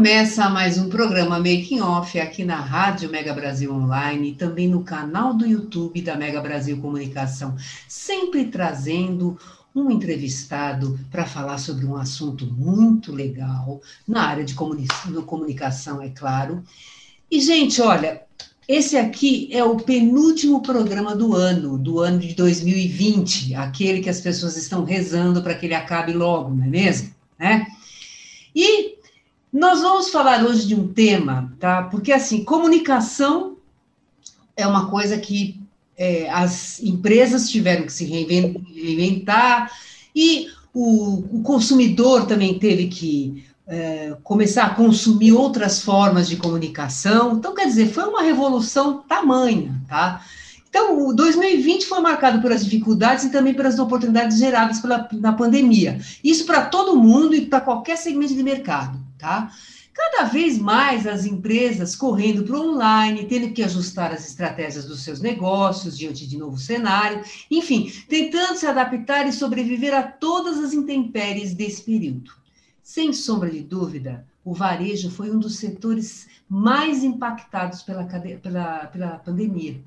Começa mais um programa Making Off aqui na Rádio Mega Brasil Online e também no canal do YouTube da Mega Brasil Comunicação, sempre trazendo um entrevistado para falar sobre um assunto muito legal, na área de comunicação, é claro. E, gente, olha, esse aqui é o penúltimo programa do ano, do ano de 2020, aquele que as pessoas estão rezando para que ele acabe logo, não é mesmo? Né? E nós vamos falar hoje de um tema, tá? Porque assim, comunicação é uma coisa que é, as empresas tiveram que se reinventar e o, o consumidor também teve que é, começar a consumir outras formas de comunicação. Então, quer dizer, foi uma revolução tamanha, tá? Então, o 2020 foi marcado pelas dificuldades e também pelas oportunidades geradas pela, na pandemia. Isso para todo mundo e para qualquer segmento de mercado tá? Cada vez mais as empresas correndo para o online, tendo que ajustar as estratégias dos seus negócios diante de novo cenário, enfim, tentando se adaptar e sobreviver a todas as intempéries desse período. Sem sombra de dúvida, o varejo foi um dos setores mais impactados pela, pela, pela pandemia.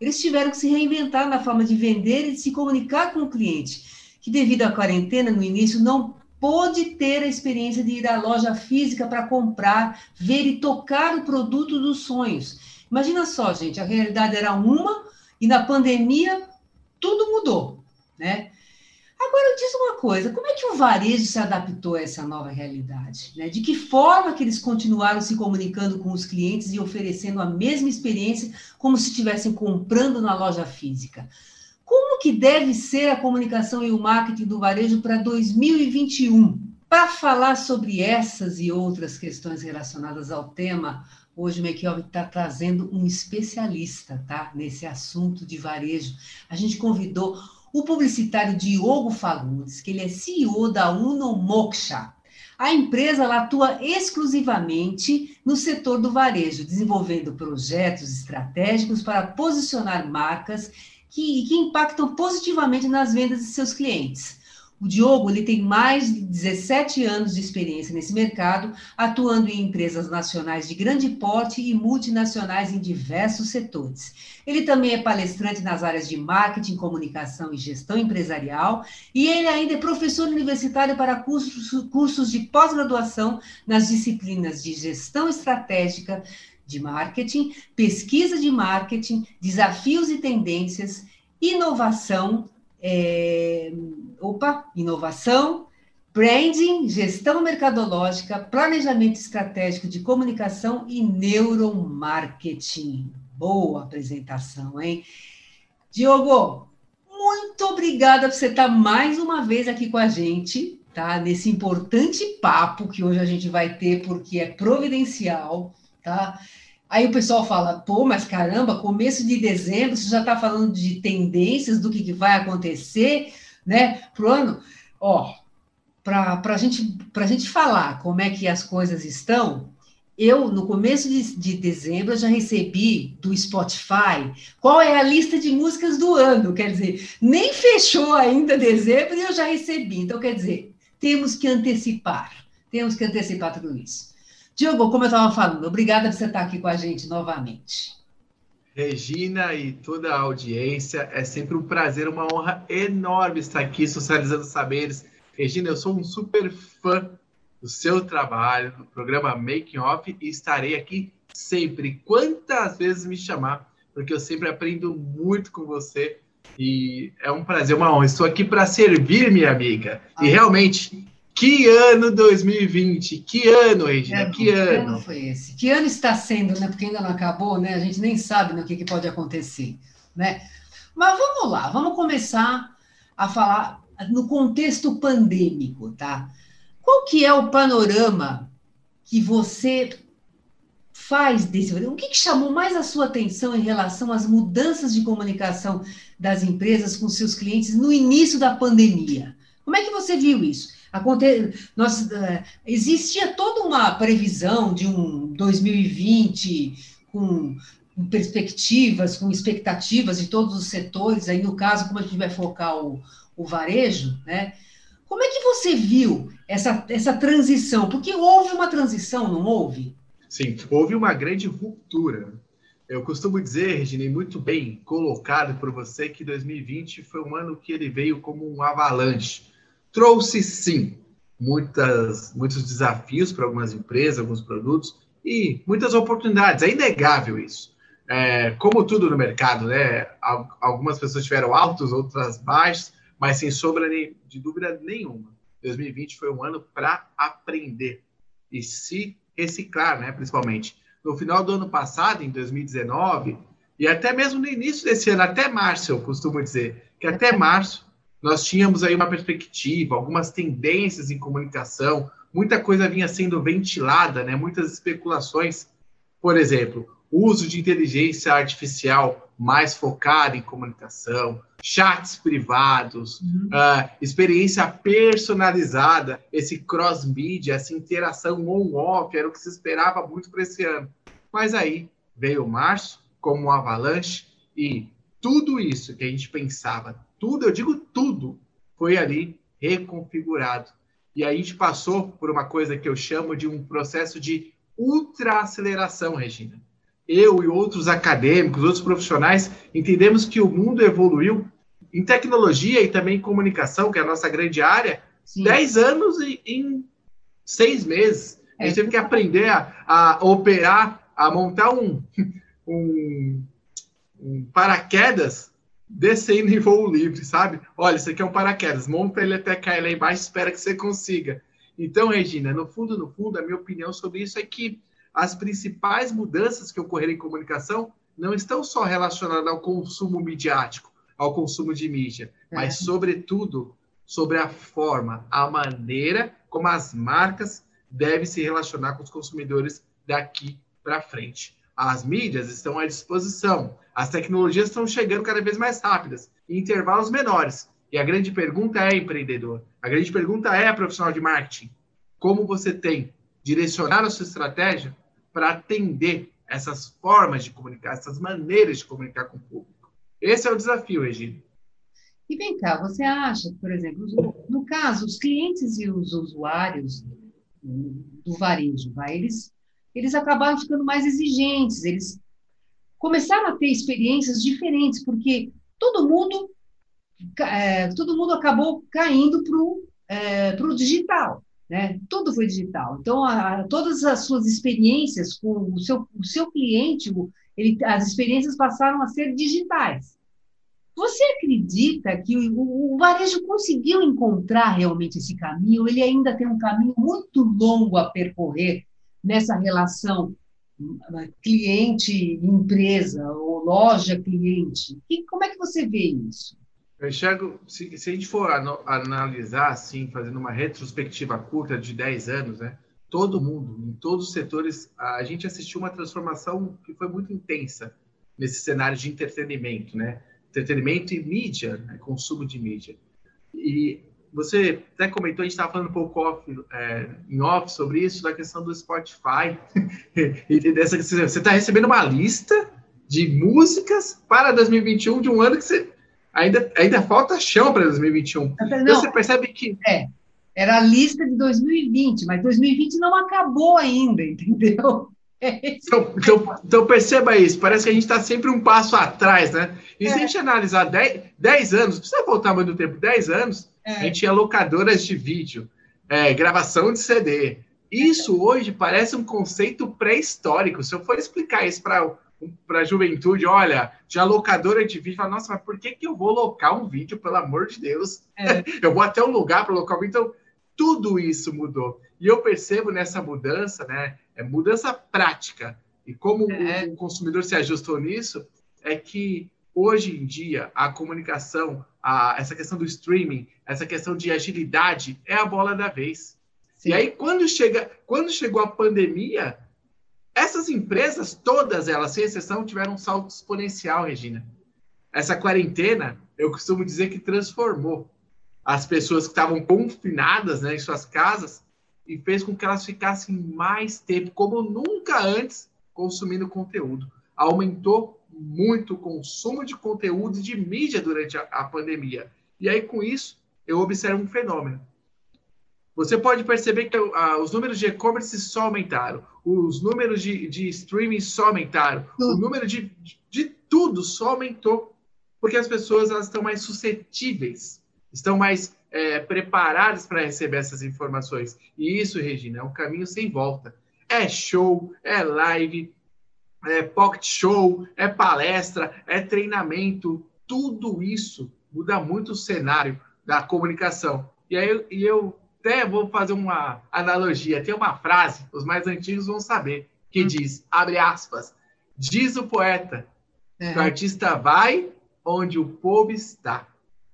Eles tiveram que se reinventar na forma de vender e de se comunicar com o cliente, que devido à quarentena no início não pôde ter a experiência de ir à loja física para comprar, ver e tocar o produto dos sonhos. Imagina só, gente, a realidade era uma e na pandemia tudo mudou, né? Agora, diz uma coisa, como é que o varejo se adaptou a essa nova realidade? Né? De que forma que eles continuaram se comunicando com os clientes e oferecendo a mesma experiência como se estivessem comprando na loja física? Como que deve ser a comunicação e o marketing do varejo para 2021? Para falar sobre essas e outras questões relacionadas ao tema, hoje o Makeoff está trazendo um especialista tá, nesse assunto de varejo. A gente convidou o publicitário Diogo Fagundes, que ele é CEO da Uno Moksha. A empresa atua exclusivamente no setor do varejo, desenvolvendo projetos estratégicos para posicionar marcas que, que impactam positivamente nas vendas de seus clientes. O Diogo ele tem mais de 17 anos de experiência nesse mercado, atuando em empresas nacionais de grande porte e multinacionais em diversos setores. Ele também é palestrante nas áreas de marketing, comunicação e gestão empresarial, e ele ainda é professor universitário para cursos, cursos de pós-graduação nas disciplinas de gestão estratégica, de marketing, pesquisa de marketing, desafios e tendências, inovação, é, opa, inovação, branding, gestão mercadológica, planejamento estratégico de comunicação e neuromarketing. Boa apresentação, hein? Diogo, muito obrigada por você estar mais uma vez aqui com a gente, tá? Nesse importante papo que hoje a gente vai ter, porque é providencial, tá? Aí o pessoal fala, pô, mas caramba, começo de dezembro, você já está falando de tendências do que, que vai acontecer, né, pro ano. Ó, para a gente, a gente falar como é que as coisas estão, eu, no começo de, de dezembro, já recebi do Spotify qual é a lista de músicas do ano. Quer dizer, nem fechou ainda dezembro e eu já recebi. Então, quer dizer, temos que antecipar. Temos que antecipar tudo isso. Diogo, como eu estava falando, obrigada por você estar aqui com a gente novamente. Regina e toda a audiência, é sempre um prazer, uma honra enorme estar aqui socializando saberes. Regina, eu sou um super fã do seu trabalho, do programa Making Off, e estarei aqui sempre, quantas vezes me chamar, porque eu sempre aprendo muito com você e é um prazer, uma honra. Estou aqui para servir, minha amiga. E realmente, que ano 2020? Que ano, Regina? É, que, ano? ano foi esse? Que ano está sendo, né? Porque ainda não acabou, né? A gente nem sabe no que, que pode acontecer. né? Mas vamos lá, vamos começar a falar no contexto pandêmico, tá? Qual que é o panorama que você faz desse? O que, que chamou mais a sua atenção em relação às mudanças de comunicação das empresas com seus clientes no início da pandemia? Como é que você viu isso? Aconte... Nós, uh, existia toda uma previsão de um 2020 com com perspectivas, com expectativas de todos os setores, aí no caso, como a gente vai focar o, o varejo, né? Como é que você viu essa, essa transição? Porque houve uma transição, não houve? Sim, houve uma grande ruptura. Eu costumo dizer, Regina, muito bem colocado por você, que 2020 foi um ano que ele veio como um avalanche. Trouxe, sim, muitas, muitos desafios para algumas empresas, alguns produtos, e muitas oportunidades. É inegável isso é, como tudo no mercado, né? Algumas pessoas tiveram altos, outras baixos, mas sem sombra de dúvida nenhuma. 2020 foi um ano para aprender e se reciclar, né? Principalmente. No final do ano passado, em 2019, e até mesmo no início desse ano, até março, eu costumo dizer, que até março nós tínhamos aí uma perspectiva, algumas tendências em comunicação, muita coisa vinha sendo ventilada, né? Muitas especulações. Por exemplo, uso de inteligência artificial mais focada em comunicação, chats privados, uhum. uh, experiência personalizada, esse cross-media, essa interação on-off, era o que se esperava muito para esse ano. Mas aí veio março como um avalanche e tudo isso que a gente pensava, tudo, eu digo tudo, foi ali reconfigurado. E aí a gente passou por uma coisa que eu chamo de um processo de ultra-aceleração, Regina eu e outros acadêmicos, outros profissionais, entendemos que o mundo evoluiu em tecnologia e também em comunicação, que é a nossa grande área, Sim. 10 anos em, em seis meses. É. A gente teve que aprender a, a, operar, a montar um, um, um paraquedas descendo em voo livre, sabe? Olha, isso aqui é um paraquedas, monta ele até cair lá embaixo, espera que você consiga. Então, Regina, no fundo, no fundo, a minha opinião sobre isso é que as principais mudanças que ocorreram em comunicação não estão só relacionadas ao consumo midiático, ao consumo de mídia, é. mas, sobretudo, sobre a forma, a maneira como as marcas devem se relacionar com os consumidores daqui para frente. As mídias estão à disposição, as tecnologias estão chegando cada vez mais rápidas, em intervalos menores. E a grande pergunta é, empreendedor, a grande pergunta é, profissional de marketing, como você tem direcionado a sua estratégia para atender essas formas de comunicar, essas maneiras de comunicar com o público. Esse é o desafio, Regina. E vem cá, você acha, por exemplo, no caso, os clientes e os usuários do varejo, vai, eles, eles acabaram ficando mais exigentes, eles começaram a ter experiências diferentes, porque todo mundo, é, todo mundo acabou caindo para o é, digital. Né? Tudo foi digital. Então, a, todas as suas experiências com o seu, o seu cliente, ele, as experiências passaram a ser digitais. Você acredita que o, o, varejo conseguiu encontrar realmente esse caminho? Ele ainda tem um caminho muito longo a percorrer nessa relação cliente-empresa ou loja-cliente. Como é que você vê isso? Eu enxergo, se, se a gente for analisar, assim, fazendo uma retrospectiva curta de 10 anos, né? Todo mundo, em todos os setores, a gente assistiu uma transformação que foi muito intensa nesse cenário de entretenimento, né? Entretenimento e mídia, né? consumo de mídia. E você até comentou, a gente estava falando um pouco off, é, em off sobre isso, da questão do Spotify. e dessa, você está recebendo uma lista de músicas para 2021 de um ano que você ainda, ainda falta chão para 2021. Não, então você percebe que. É, era a lista de 2020, mas 2020 não acabou ainda, entendeu? É então, então, então, perceba isso, parece que a gente está sempre um passo atrás, né? E é. se a gente analisar 10, 10 anos, precisa voltar muito tempo, 10 anos, é. a gente tinha locadoras de vídeo, é, gravação de CD. Isso hoje parece um conceito pré-histórico. Se eu for explicar isso para para a juventude, olha, de locadora de vídeo, fala, nossa, mas por que, que eu vou locar um vídeo, pelo amor de Deus? É. eu vou até um lugar para locar um vídeo. Então, tudo isso mudou. E eu percebo nessa mudança, né? É mudança prática. E como é. o, o consumidor se ajustou nisso, é que hoje em dia a comunicação, a, essa questão do streaming, essa questão de agilidade é a bola da vez. Sim. E aí, quando, chega, quando chegou a pandemia, essas empresas, todas elas, sem exceção, tiveram um salto exponencial, Regina. Essa quarentena, eu costumo dizer que transformou as pessoas que estavam confinadas né, em suas casas e fez com que elas ficassem mais tempo, como nunca antes, consumindo conteúdo. Aumentou muito o consumo de conteúdo e de mídia durante a, a pandemia. E aí, com isso, eu observo um fenômeno. Você pode perceber que uh, os números de e-commerce só aumentaram, os números de, de streaming só aumentaram, o número de, de, de tudo só aumentou, porque as pessoas elas estão mais suscetíveis, estão mais é, preparadas para receber essas informações. E isso, Regina, é um caminho sem volta. É show, é live, é pocket show, é palestra, é treinamento, tudo isso muda muito o cenário da comunicação. E aí e eu até vou fazer uma analogia. Tem uma frase, os mais antigos vão saber, que hum. diz, abre aspas, diz o poeta, é. que o artista vai onde o povo está.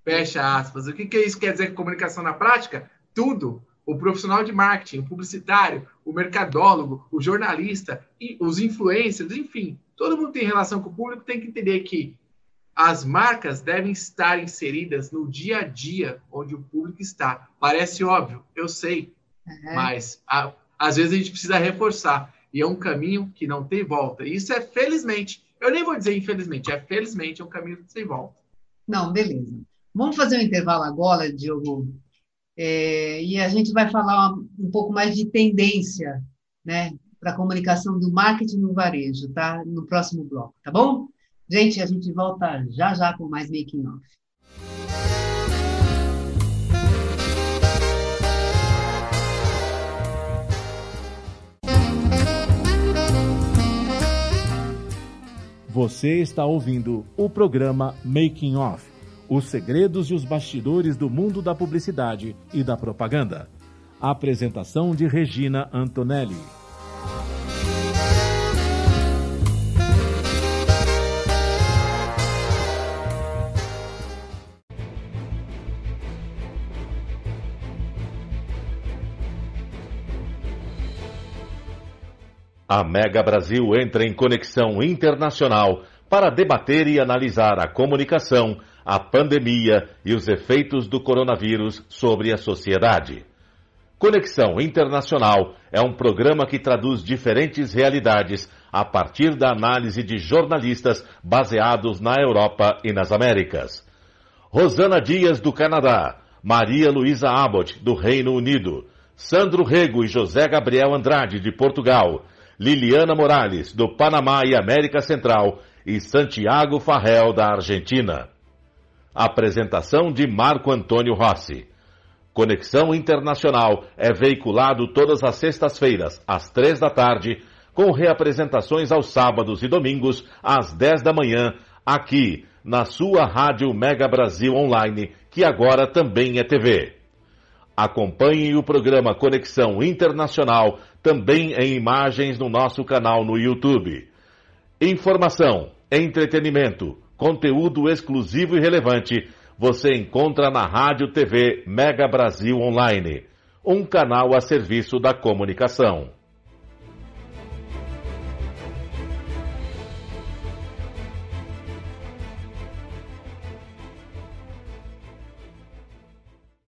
Fecha aspas. O que, que isso quer dizer com comunicação na prática? Tudo. O profissional de marketing, o publicitário, o mercadólogo, o jornalista, e os influencers, enfim, todo mundo tem relação com o público, tem que entender que as marcas devem estar inseridas no dia a dia onde o público está. Parece óbvio, eu sei, uhum. mas a, às vezes a gente precisa reforçar. E é um caminho que não tem volta. E isso é felizmente. Eu nem vou dizer infelizmente, é felizmente é um caminho sem volta. Não, beleza. Vamos fazer um intervalo agora, Diogo. É, e a gente vai falar um pouco mais de tendência, né, para a comunicação do marketing no varejo, tá? No próximo bloco, tá bom? Gente, a gente volta já já com mais making off. Você está ouvindo o programa Making Off, os segredos e os bastidores do mundo da publicidade e da propaganda. Apresentação de Regina Antonelli. A Mega Brasil entra em conexão internacional para debater e analisar a comunicação, a pandemia e os efeitos do coronavírus sobre a sociedade. Conexão Internacional é um programa que traduz diferentes realidades a partir da análise de jornalistas baseados na Europa e nas Américas. Rosana Dias, do Canadá, Maria Luísa Abbott, do Reino Unido, Sandro Rego e José Gabriel Andrade, de Portugal, Liliana Morales, do Panamá e América Central, e Santiago Farrell, da Argentina. Apresentação de Marco Antônio Rossi. Conexão Internacional é veiculado todas as sextas-feiras, às três da tarde, com reapresentações aos sábados e domingos, às dez da manhã, aqui, na sua Rádio Mega Brasil Online, que agora também é TV. Acompanhe o programa Conexão Internacional também em imagens no nosso canal no YouTube. Informação, entretenimento, conteúdo exclusivo e relevante você encontra na Rádio TV Mega Brasil Online, um canal a serviço da comunicação.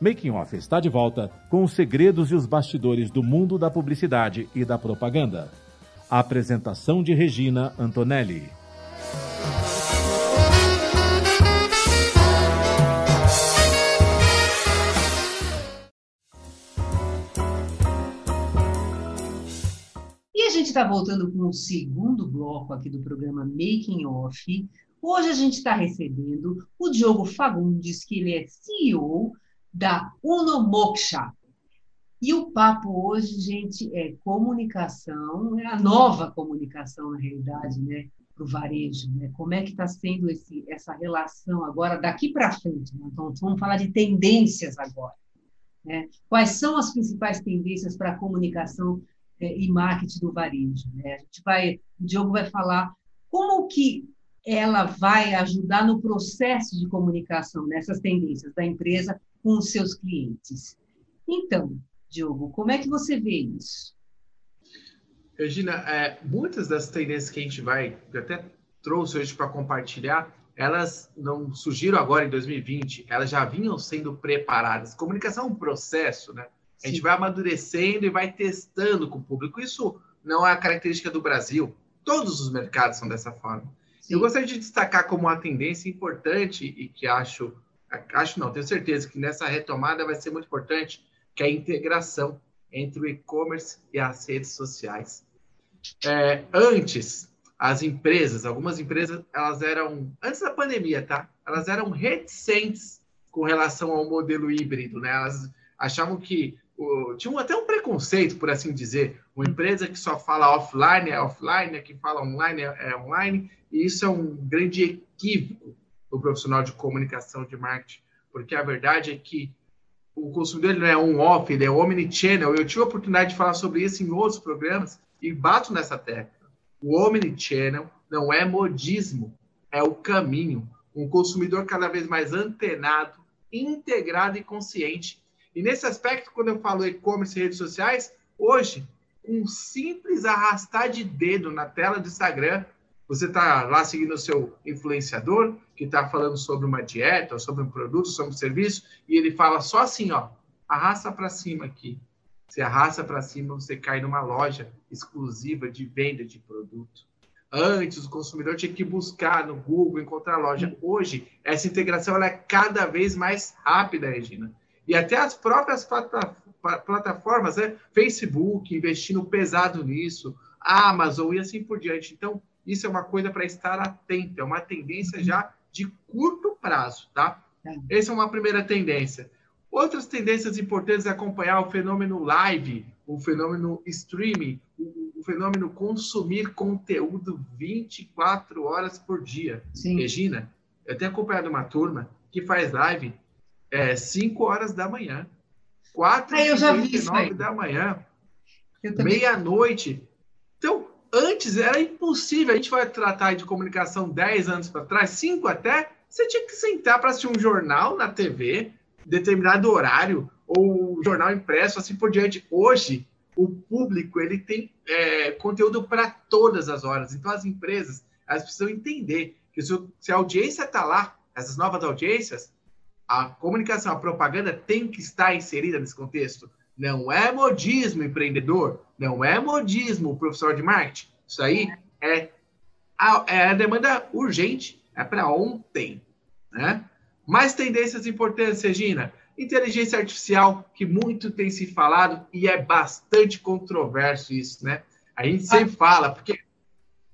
Making Off está de volta com os segredos e os bastidores do mundo da publicidade e da propaganda. A apresentação de Regina Antonelli. gente está voltando com o segundo bloco aqui do programa Making Off. Hoje a gente está recebendo o Diogo Fagundes, que ele é CEO da Unomoksha. E o papo hoje, gente, é comunicação, é a nova comunicação, na realidade, né? Para o varejo, né? Como é que está sendo esse, essa relação agora, daqui para frente? Né? Então, vamos falar de tendências agora. Né? Quais são as principais tendências para a comunicação é, e marketing do varejo? Né? A gente vai, o Diogo vai falar como que ela vai ajudar no processo de comunicação nessas tendências da empresa com os seus clientes. Então, Diogo, como é que você vê isso? Regina, é, muitas das tendências que a gente vai, eu até trouxe hoje para compartilhar, elas não surgiram agora em 2020, elas já vinham sendo preparadas. Comunicação é um processo, né? A gente vai amadurecendo e vai testando com o público. Isso não é a característica do Brasil. Todos os mercados são dessa forma. Sim. Eu gostaria de destacar como uma tendência importante e que acho, acho não, tenho certeza que nessa retomada vai ser muito importante, que é a integração entre o e-commerce e as redes sociais. É, antes, as empresas, algumas empresas, elas eram, antes da pandemia, tá? Elas eram reticentes com relação ao modelo híbrido, né? Elas achavam que tinham até um preconceito, por assim dizer. Uma empresa que só fala offline é offline, a que fala online é, é online, e isso é um grande equívoco do profissional de comunicação de marketing, porque a verdade é que o consumidor não é on-off, ele é omnichannel. Eu tive a oportunidade de falar sobre isso em outros programas e bato nessa tecla. O omnichannel não é modismo, é o caminho. Um consumidor cada vez mais antenado, integrado e consciente. E nesse aspecto, quando eu falo e-commerce e redes sociais, hoje, um simples arrastar de dedo na tela do Instagram, você está lá seguindo o seu influenciador, que está falando sobre uma dieta, sobre um produto, sobre um serviço, e ele fala só assim, ó, arrasta para cima aqui. Você arrasta para cima, você cai numa loja exclusiva de venda de produto. Antes, o consumidor tinha que buscar no Google, encontrar a loja. Hoje, essa integração é cada vez mais rápida, Regina. E até as próprias plataformas, né? Facebook investindo pesado nisso, Amazon e assim por diante. Então, isso é uma coisa para estar atento, é uma tendência já de curto prazo, tá? É. Essa é uma primeira tendência. Outras tendências importantes é acompanhar o fenômeno live, o fenômeno streaming, o, o fenômeno consumir conteúdo 24 horas por dia. Sim. Regina, eu tenho acompanhado uma turma que faz live é, 5 horas da manhã, 4 e da manhã, meia-noite. Então, antes era impossível. A gente vai tratar de comunicação 10 anos para trás, 5 até. Você tinha que sentar para assistir um jornal na TV, determinado horário, ou jornal impresso, assim por diante. Hoje, o público ele tem é, conteúdo para todas as horas. Então, as empresas elas precisam entender que se a audiência está lá, essas novas audiências, a comunicação, a propaganda tem que estar inserida nesse contexto. Não é modismo empreendedor, não é modismo professor de marketing. Isso aí é a, é a demanda urgente, é para ontem. Né? Mais tendências importantes, Regina. Inteligência artificial, que muito tem se falado e é bastante controverso isso, né? A gente sempre fala, porque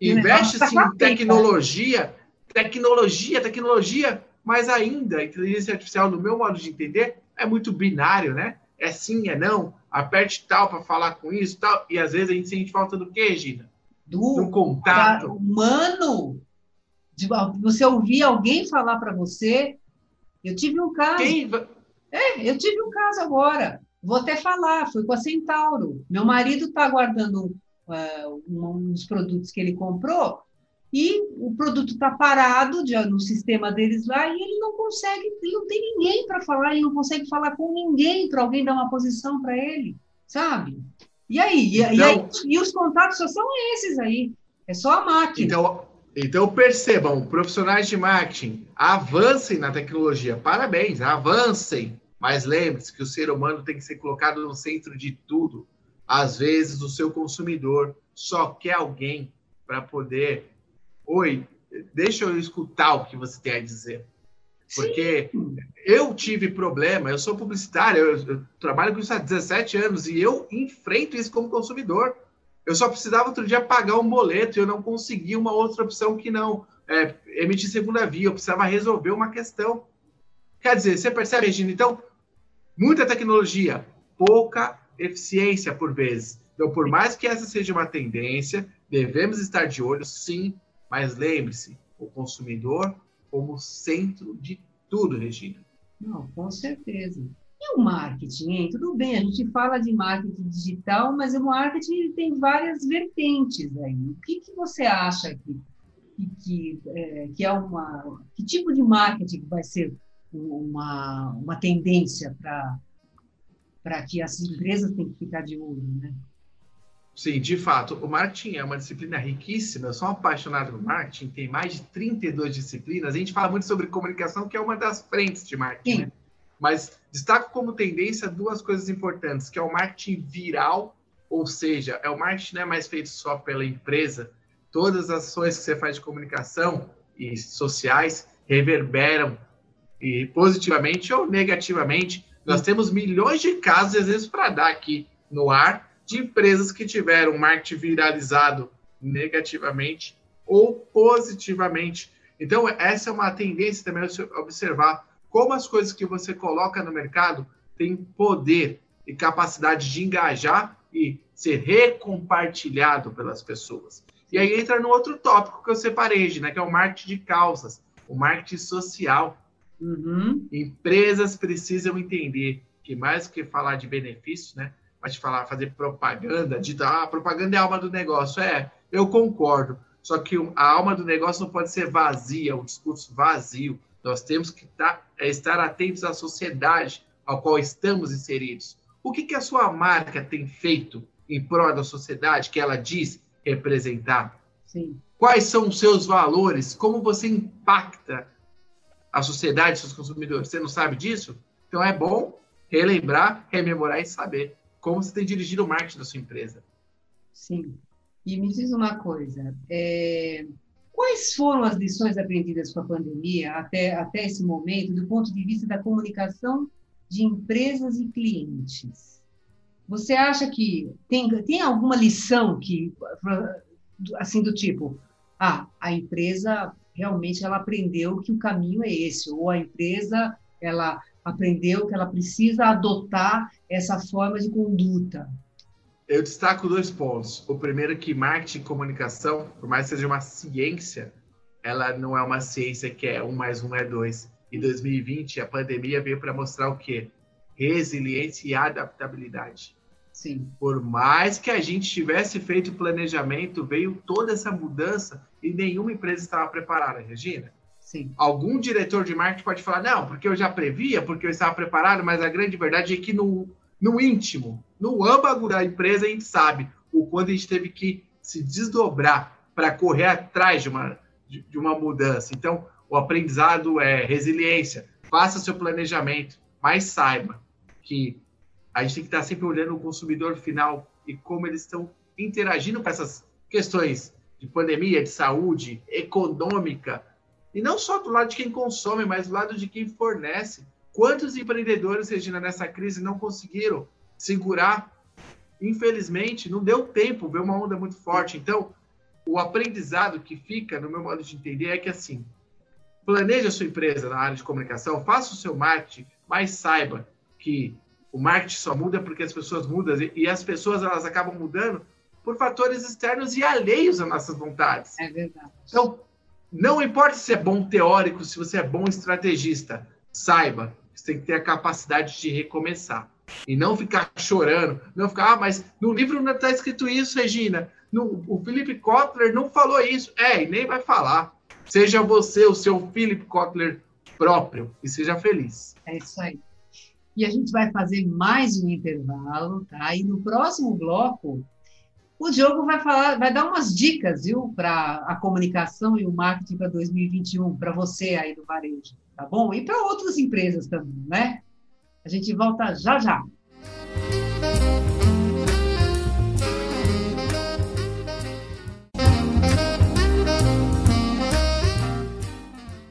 investe-se em tecnologia, tecnologia, tecnologia, mas ainda a inteligência artificial, no meu modo de entender, é muito binário, né? É sim, é não, aperte tal para falar com isso, tal. E às vezes a gente sente falta do quê, Gina? Do, do contato. humano. De você ouvir alguém falar para você. Eu tive um caso. Quem... É, eu tive um caso agora. Vou até falar, foi com a Centauro. Meu marido está guardando uh, uns produtos que ele comprou e o produto está parado de, no sistema deles lá e ele não consegue, ele não tem ninguém para falar, ele não consegue falar com ninguém para alguém dar uma posição para ele, sabe? E aí? E, então, e, aí? e os contatos só são esses aí, é só a máquina. Então, então percebam, profissionais de marketing, avancem na tecnologia, parabéns, avancem, mas lembre-se que o ser humano tem que ser colocado no centro de tudo. Às vezes o seu consumidor só quer alguém para poder Oi, deixa eu escutar o que você tem a dizer. Porque Sim. eu tive problema, eu sou publicitário, eu, eu, trabalho com isso há 17 anos e eu enfrento isso como consumidor. Eu só precisava outro dia pagar um boleto e eu não conseguia uma outra opção que não é, emitir segunda via. Eu precisava resolver uma questão. Quer dizer, você percebe, Regina? Então, muita tecnologia, pouca eficiência por vezes. Então, por mais que essa seja uma tendência, devemos estar de olho, sim, mas lembre-se, o consumidor como centro de tudo, Regina. Não, com certeza. E o marketing, hein? Tudo bem, a gente fala de marketing digital, mas o marketing tem várias vertentes aí. O que, que você acha que, que, é, que é uma. Que tipo de marketing vai ser uma, uma tendência para que as empresas têm que ficar de olho, né? Sim, de fato, o marketing é uma disciplina riquíssima. Eu sou um apaixonado por marketing, tem mais de 32 disciplinas. A gente fala muito sobre comunicação, que é uma das frentes de marketing. Né? Mas destaco como tendência duas coisas importantes, que é o marketing viral, ou seja, é o marketing não é mais feito só pela empresa. Todas as ações que você faz de comunicação e sociais reverberam e positivamente ou negativamente. Nós temos milhões de casos, às vezes, para dar aqui no ar, de empresas que tiveram marketing viralizado negativamente ou positivamente. Então, essa é uma tendência também a observar como as coisas que você coloca no mercado têm poder e capacidade de engajar e ser recompartilhado pelas pessoas. E aí entra no outro tópico que eu separei, né, que é o marketing de causas, o marketing social. Uhum. Empresas precisam entender que mais do que falar de benefícios, né, pode falar, fazer propaganda, de ah, propaganda é a alma do negócio. É, eu concordo. Só que a alma do negócio não pode ser vazia, um discurso vazio. Nós temos que tá, é, estar atentos à sociedade ao qual estamos inseridos. O que, que a sua marca tem feito em prol da sociedade que ela diz representar? Sim. Quais são os seus valores? Como você impacta a sociedade, seus consumidores? Você não sabe disso? Então é bom relembrar, rememorar e saber como você tem dirigido o marketing da sua empresa. Sim. E me diz uma coisa, é... quais foram as lições aprendidas com a pandemia até, até esse momento, do ponto de vista da comunicação de empresas e clientes? Você acha que tem, tem alguma lição que, assim, do tipo, ah, a empresa realmente ela aprendeu que o caminho é esse, ou a empresa ela aprendeu que ela precisa adotar essa forma de conduta. Eu destaco dois pontos. O primeiro é que marketing e comunicação, por mais que seja uma ciência, ela não é uma ciência que é um mais um é dois. Em 2020, a pandemia veio para mostrar o quê? Resiliência e adaptabilidade. Sim. Por mais que a gente tivesse feito planejamento, veio toda essa mudança e nenhuma empresa estava preparada, Regina. Sim. Algum diretor de marketing pode falar, não, porque eu já previa, porque eu estava preparado, mas a grande verdade é que no, no íntimo, no âmago da empresa, a gente sabe o quanto a gente teve que se desdobrar para correr atrás de uma, de, de uma mudança. Então, o aprendizado é resiliência, faça seu planejamento, mas saiba que a gente tem que estar sempre olhando o consumidor final e como eles estão interagindo com essas questões de pandemia, de saúde, econômica, e não só do lado de quem consome, mas do lado de quem fornece. Quantos empreendedores, Regina, nessa crise não conseguiram segurar? Infelizmente, não deu tempo, veio uma onda muito forte. Então, o aprendizado que fica, no meu modo de entender, é que assim, planeje a sua empresa na área de comunicação, faça o seu marketing, mas saiba que o marketing só muda porque as pessoas mudam e as pessoas elas acabam mudando por fatores externos e alheios às nossas vontades. É verdade. Então, não importa se é bom teórico, se você é bom estrategista, saiba, você tem que ter a capacidade de recomeçar. E não ficar chorando, não ficar, ah, mas no livro não está escrito isso, Regina. No, o Philip Kotler não falou isso. É, e nem vai falar. Seja você o seu Philip Kotler próprio e seja feliz. É isso aí. E a gente vai fazer mais um intervalo, tá? E no próximo bloco o Diogo vai falar, vai dar umas dicas, viu, para a comunicação e o marketing para 2021, para você aí do varejo, tá bom? E para outras empresas também, né? A gente volta já já.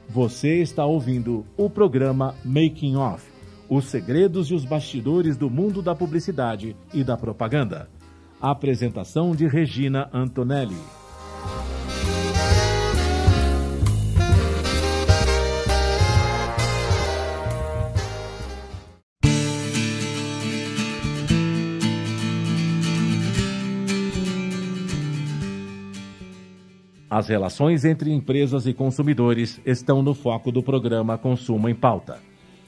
Você está ouvindo o programa Making Off os segredos e os bastidores do mundo da publicidade e da propaganda Apresentação de Regina Antonelli. As relações entre empresas e consumidores estão no foco do programa Consumo em Pauta.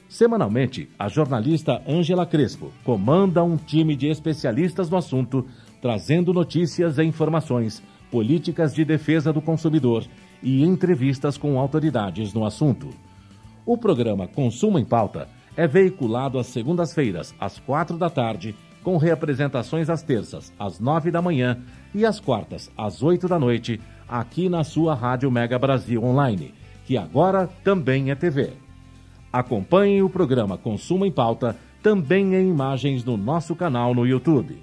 Semanalmente, a jornalista Ângela Crespo comanda um time de especialistas no assunto, trazendo notícias e informações, políticas de defesa do consumidor e entrevistas com autoridades no assunto. O programa Consumo em Pauta é veiculado às segundas-feiras, às quatro da tarde, com reapresentações às terças, às nove da manhã e às quartas, às oito da noite aqui na sua Rádio Mega Brasil Online, que agora também é TV. Acompanhe o programa Consumo em Pauta também em imagens no nosso canal no YouTube.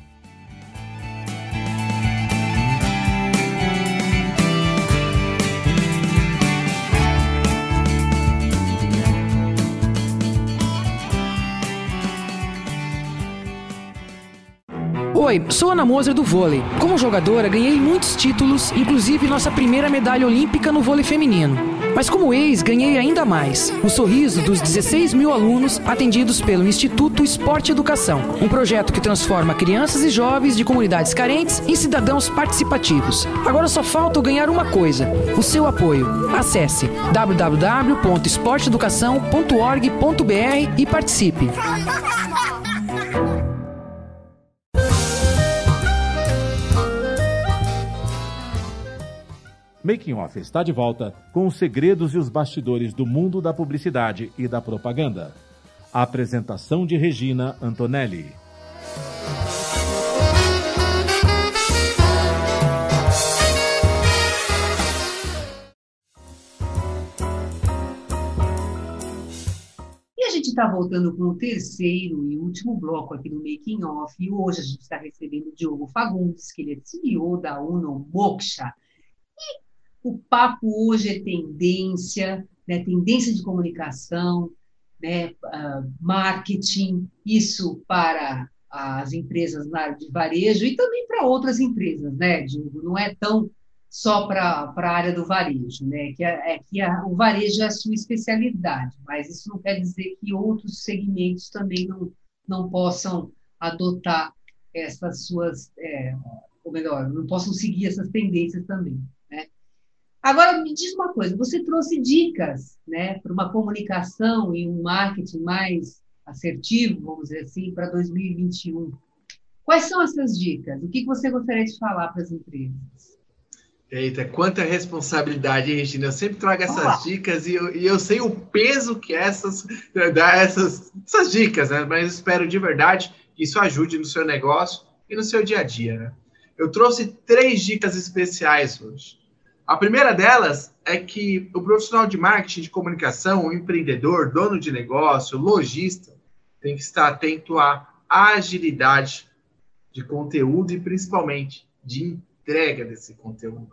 Oi, sou Ana Moser do vôlei. Como jogadora, ganhei muitos títulos, inclusive nossa primeira medalha olímpica no vôlei feminino. Mas como ex, ganhei ainda mais. O sorriso dos 16 mil alunos atendidos pelo Instituto Esporte Educação, um projeto que transforma crianças e jovens de comunidades carentes em cidadãos participativos. Agora só falta ganhar uma coisa: o seu apoio. Acesse www.esporteeducação.org.br e participe. Making Off está de volta com os segredos e os bastidores do mundo da publicidade e da propaganda. A apresentação de Regina Antonelli. E a gente está voltando com o terceiro e último bloco aqui do Making Off. E hoje a gente está recebendo o Diogo Fagundes, que ele é CEO da Uno Moksha. O papo hoje é tendência, né? tendência de comunicação, né? Uh, marketing, isso para as empresas na área de varejo e também para outras empresas, né, Diego? Não é tão só para a área do varejo, né? Que, é, é que a, o varejo é a sua especialidade, mas isso não quer dizer que outros segmentos também não, não possam adotar essas suas, é, ou melhor, não possam seguir essas tendências também. Agora, me diz uma coisa: você trouxe dicas né, para uma comunicação e um marketing mais assertivo, vamos dizer assim, para 2021. Quais são essas dicas? O que você gostaria de falar para as empresas? Eita, quanta responsabilidade, Regina. Eu sempre trago essas Olá. dicas e eu, e eu, sei o peso que essas, dá essas, essas dicas, né? mas espero de verdade que isso ajude no seu negócio e no seu dia a dia. Né? Eu trouxe três dicas especiais hoje. A primeira delas é que o profissional de marketing, de comunicação, o empreendedor, dono de negócio, lojista, tem que estar atento à agilidade de conteúdo e principalmente de entrega desse conteúdo.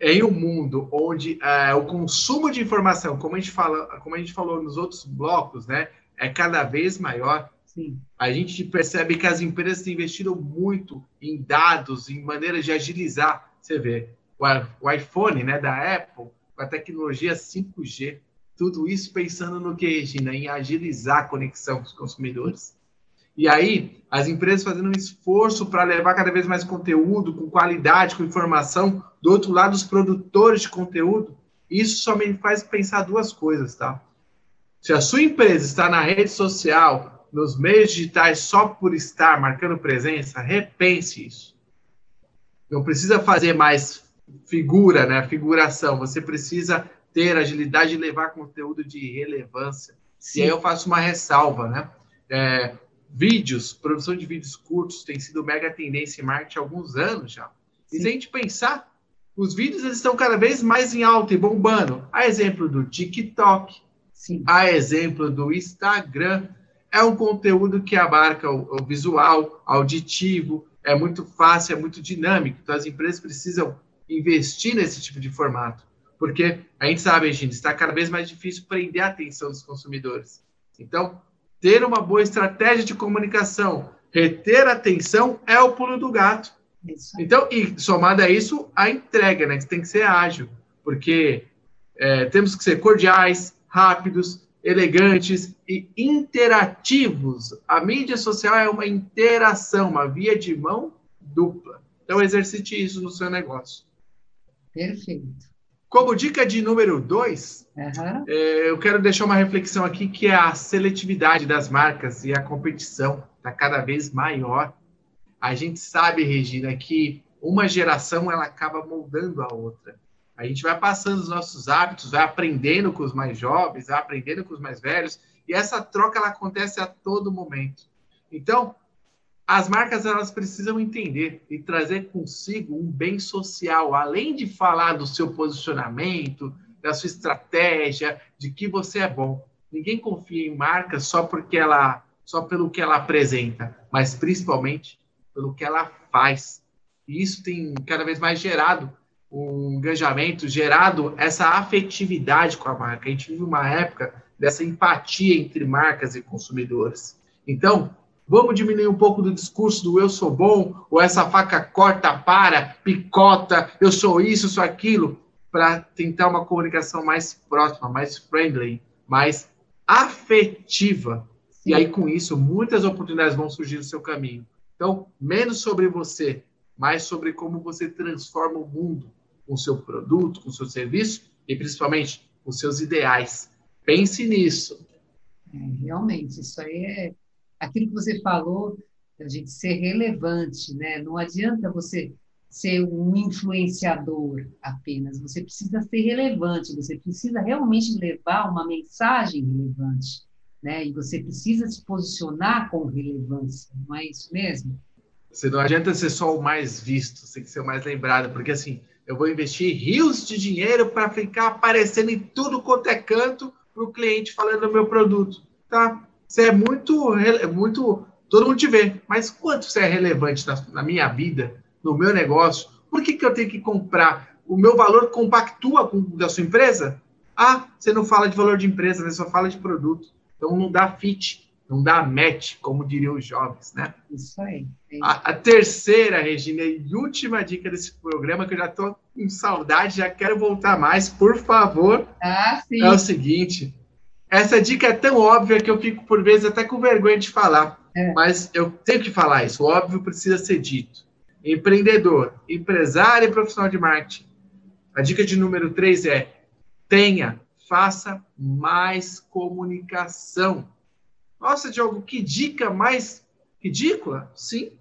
Em um mundo onde é, o consumo de informação, como a, gente fala, como a gente falou nos outros blocos, né, é cada vez maior, Sim. a gente percebe que as empresas têm investido muito em dados, em maneiras de agilizar. Você vê, o iPhone né, da Apple, com a tecnologia 5G. Tudo isso pensando no que, Regina? Em agilizar a conexão com os consumidores. E aí, as empresas fazendo um esforço para levar cada vez mais conteúdo, com qualidade, com informação. Do outro lado, os produtores de conteúdo. Isso só me faz pensar duas coisas, tá? Se a sua empresa está na rede social, nos meios digitais, só por estar marcando presença, repense isso. Não precisa fazer mais figura, né? Figuração. Você precisa ter agilidade e levar conteúdo de relevância. Sim. E aí eu faço uma ressalva, né? É, vídeos, produção de vídeos curtos tem sido mega tendência em marketing há alguns anos já. Sim. E se a gente pensar, os vídeos eles estão cada vez mais em alta e bombando. A exemplo do TikTok, Sim. a exemplo do Instagram. É um conteúdo que abarca o, o visual, auditivo, é muito fácil, é muito dinâmico. Então as empresas precisam investir nesse tipo de formato. Porque a gente sabe, gente, está cada vez mais difícil prender a atenção dos consumidores. Então, ter uma boa estratégia de comunicação, reter a atenção é o pulo do gato. Então, e somado a isso, a entrega, né? Que tem que ser ágil, porque é, temos que ser cordiais, rápidos, elegantes e interativos. A mídia social é uma interação, uma via de mão dupla. Então, exercite isso no seu negócio. Perfeito. Como dica de número dois, uhum. é, eu quero deixar uma reflexão aqui que é a seletividade das marcas e a competição está cada vez maior. A gente sabe, Regina, que uma geração ela acaba moldando a outra. A gente vai passando os nossos hábitos, vai aprendendo com os mais jovens, vai aprendendo com os mais velhos, e essa troca ela acontece a todo momento. Então, as marcas elas precisam entender e trazer consigo um bem social, além de falar do seu posicionamento, da sua estratégia, de que você é bom. Ninguém confia em marca só porque ela, só pelo que ela apresenta, mas principalmente pelo que ela faz. E isso tem cada vez mais gerado um engajamento, gerado essa afetividade com a marca. A gente vive uma época dessa empatia entre marcas e consumidores. Então, Vamos diminuir um pouco do discurso do eu sou bom, ou essa faca corta, para, picota, eu sou isso, sou aquilo, para tentar uma comunicação mais próxima, mais friendly, mais afetiva. Sim. E aí, com isso, muitas oportunidades vão surgir no seu caminho. Então, menos sobre você, mais sobre como você transforma o mundo com o seu produto, com o seu serviço e principalmente com seus ideais. Pense nisso. É, realmente, isso aí é aquilo que você falou, a gente ser relevante, né? Não adianta você ser um influenciador apenas, você precisa ser relevante, você precisa realmente levar uma mensagem relevante, né? E você precisa se posicionar com relevância, não é isso mesmo? Você não adianta ser só o mais visto, você tem que ser o mais lembrado, porque assim, eu vou investir rios de dinheiro para ficar aparecendo em tudo quanto é canto para o cliente falando do meu produto, tá? Você é muito, muito. Todo mundo te vê, mas quanto você é relevante na, na minha vida, no meu negócio? Por que, que eu tenho que comprar? O meu valor compactua com o da sua empresa? Ah, você não fala de valor de empresa, você só fala de produto. Então não dá fit, não dá match, como diriam os jovens, né? Isso aí. A, a, terceira, Regina, e última dica desse programa, que eu já estou com saudade, já quero voltar mais, por favor. Ah, sim. É o seguinte: essa dica é tão óbvia que eu fico, por vezes, até com vergonha de falar. É. Mas eu tenho que falar isso. O óbvio precisa ser dito. Empreendedor, empresário e profissional de marketing. A dica de número 3 é: tenha, faça mais comunicação. Nossa, Diogo, que dica mais ridícula? Sim.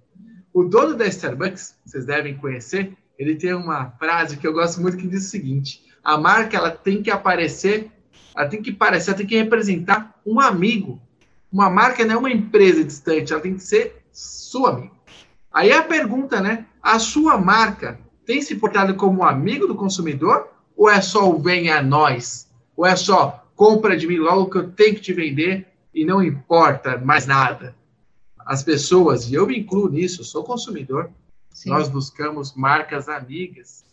O dono da Starbucks, vocês devem conhecer, ele tem uma frase que eu gosto muito que diz o seguinte: a marca ela tem que aparecer ela tem que parecer, ela tem que representar um amigo. Uma marca não é uma empresa distante, ela tem que ser sua amigo. Aí a pergunta, né? A sua marca tem se portado como amigo do consumidor ou é só o bem a nós? Ou é só compra de mim logo que eu tenho que te vender e não importa mais nada? As pessoas, e eu me incluo nisso, sou consumidor, Sim. nós buscamos marcas amigas.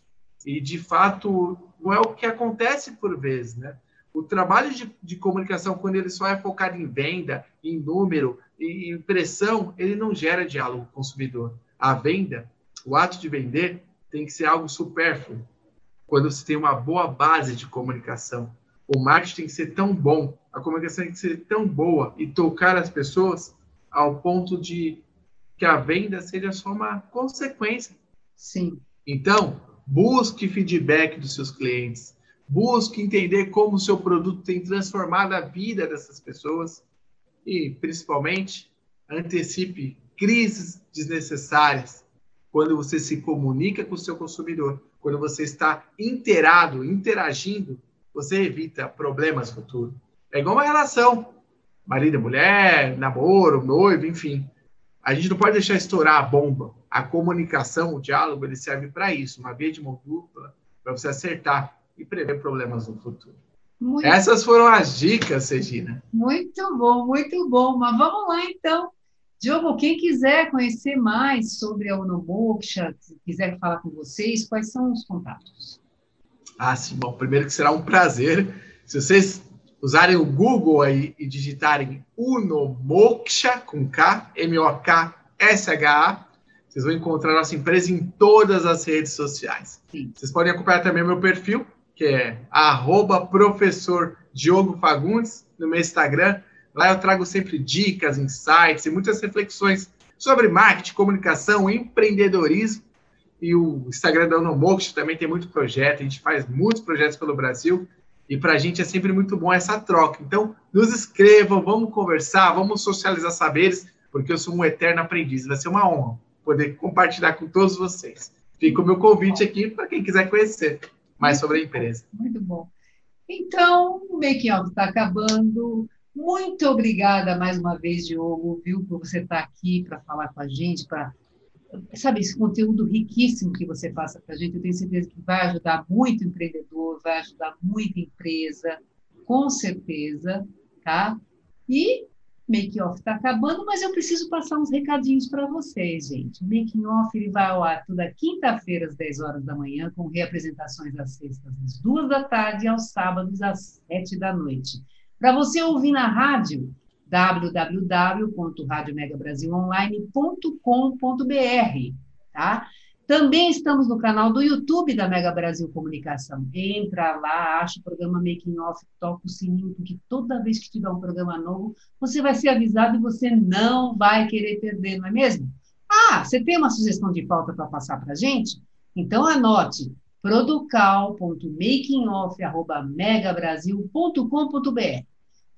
E, de fato, não é o que acontece por vezes, né? O trabalho de, de, comunicação, quando ele só é focado em venda, em número e impressão, ele não gera diálogo com o consumidor. A venda, o ato de vender, tem que ser algo supérfluo. Quando você tem uma boa base de comunicação, o marketing tem que ser tão bom, a comunicação tem que ser tão boa e tocar as pessoas ao ponto de que a venda seja só uma consequência. Sim. Então, busque feedback dos seus clientes Busque entender como o seu produto tem transformado a vida dessas pessoas e, principalmente, antecipe crises desnecessárias quando você se comunica com o seu consumidor, quando você está inteirado, interagindo, você evita problemas futuros. É igual uma relação, marido e mulher, namoro, noivo, enfim. A gente não pode deixar estourar a bomba. A comunicação, o diálogo, ele serve para isso, uma via de mão dupla, para você acertar e prever problemas no futuro. Muito Essas foram as dicas, Regina. Muito bom, muito bom. Mas vamos lá, então. Diogo, quem quiser conhecer mais sobre a Unomoksha, quiser falar com vocês, quais são os contatos? Ah, sim. Bom, primeiro que será um prazer. Se vocês usarem o Google aí e digitarem Unomoksha, com K, M-O-K-S-H-A, vocês vão encontrar nossa empresa em todas as redes sociais. Sim. Vocês podem acompanhar também o meu perfil, que é arroba professor Diogo Fagundes, no meu Instagram. Lá eu trago sempre dicas, insights e muitas reflexões sobre marketing, comunicação, empreendedorismo. E o Instagram da Unomox também tem muito projeto, a gente faz muitos projetos pelo Brasil. E para a gente é sempre muito bom essa troca. Então, nos escrevam, vamos conversar, vamos socializar saberes, porque eu sou um eterno aprendiz. Vai ser uma honra poder compartilhar com todos vocês. Fica o meu convite aqui para quem quiser conhecer mais sobre a empresa. Muito bom. Então, o Making Off está acabando. Muito obrigada mais uma vez, Diogo, viu, por você estar tá aqui para falar com a gente, para sabe esse conteúdo riquíssimo que você passa para a gente. Eu tenho certeza que vai ajudar muito o empreendedor, vai ajudar muita empresa, com certeza, tá? E Make Off está acabando, mas eu preciso passar uns recadinhos para vocês, gente. O Making Off ele vai ao ar toda quinta-feira às 10 horas da manhã, com reapresentações às sextas às 2 da tarde e aos sábados às 7 da noite. Para você ouvir na rádio, www.radiomegabrasilonline.com.br, tá? Também estamos no canal do YouTube da Mega Brasil Comunicação. Entra lá, acha o programa Making Off, toca o sininho, porque toda vez que tiver um programa novo, você vai ser avisado e você não vai querer perder, não é mesmo? Ah, você tem uma sugestão de pauta para passar para a gente? Então anote producal.makingoff.megabrasil.com.br.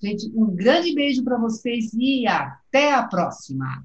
Gente, um grande beijo para vocês e até a próxima!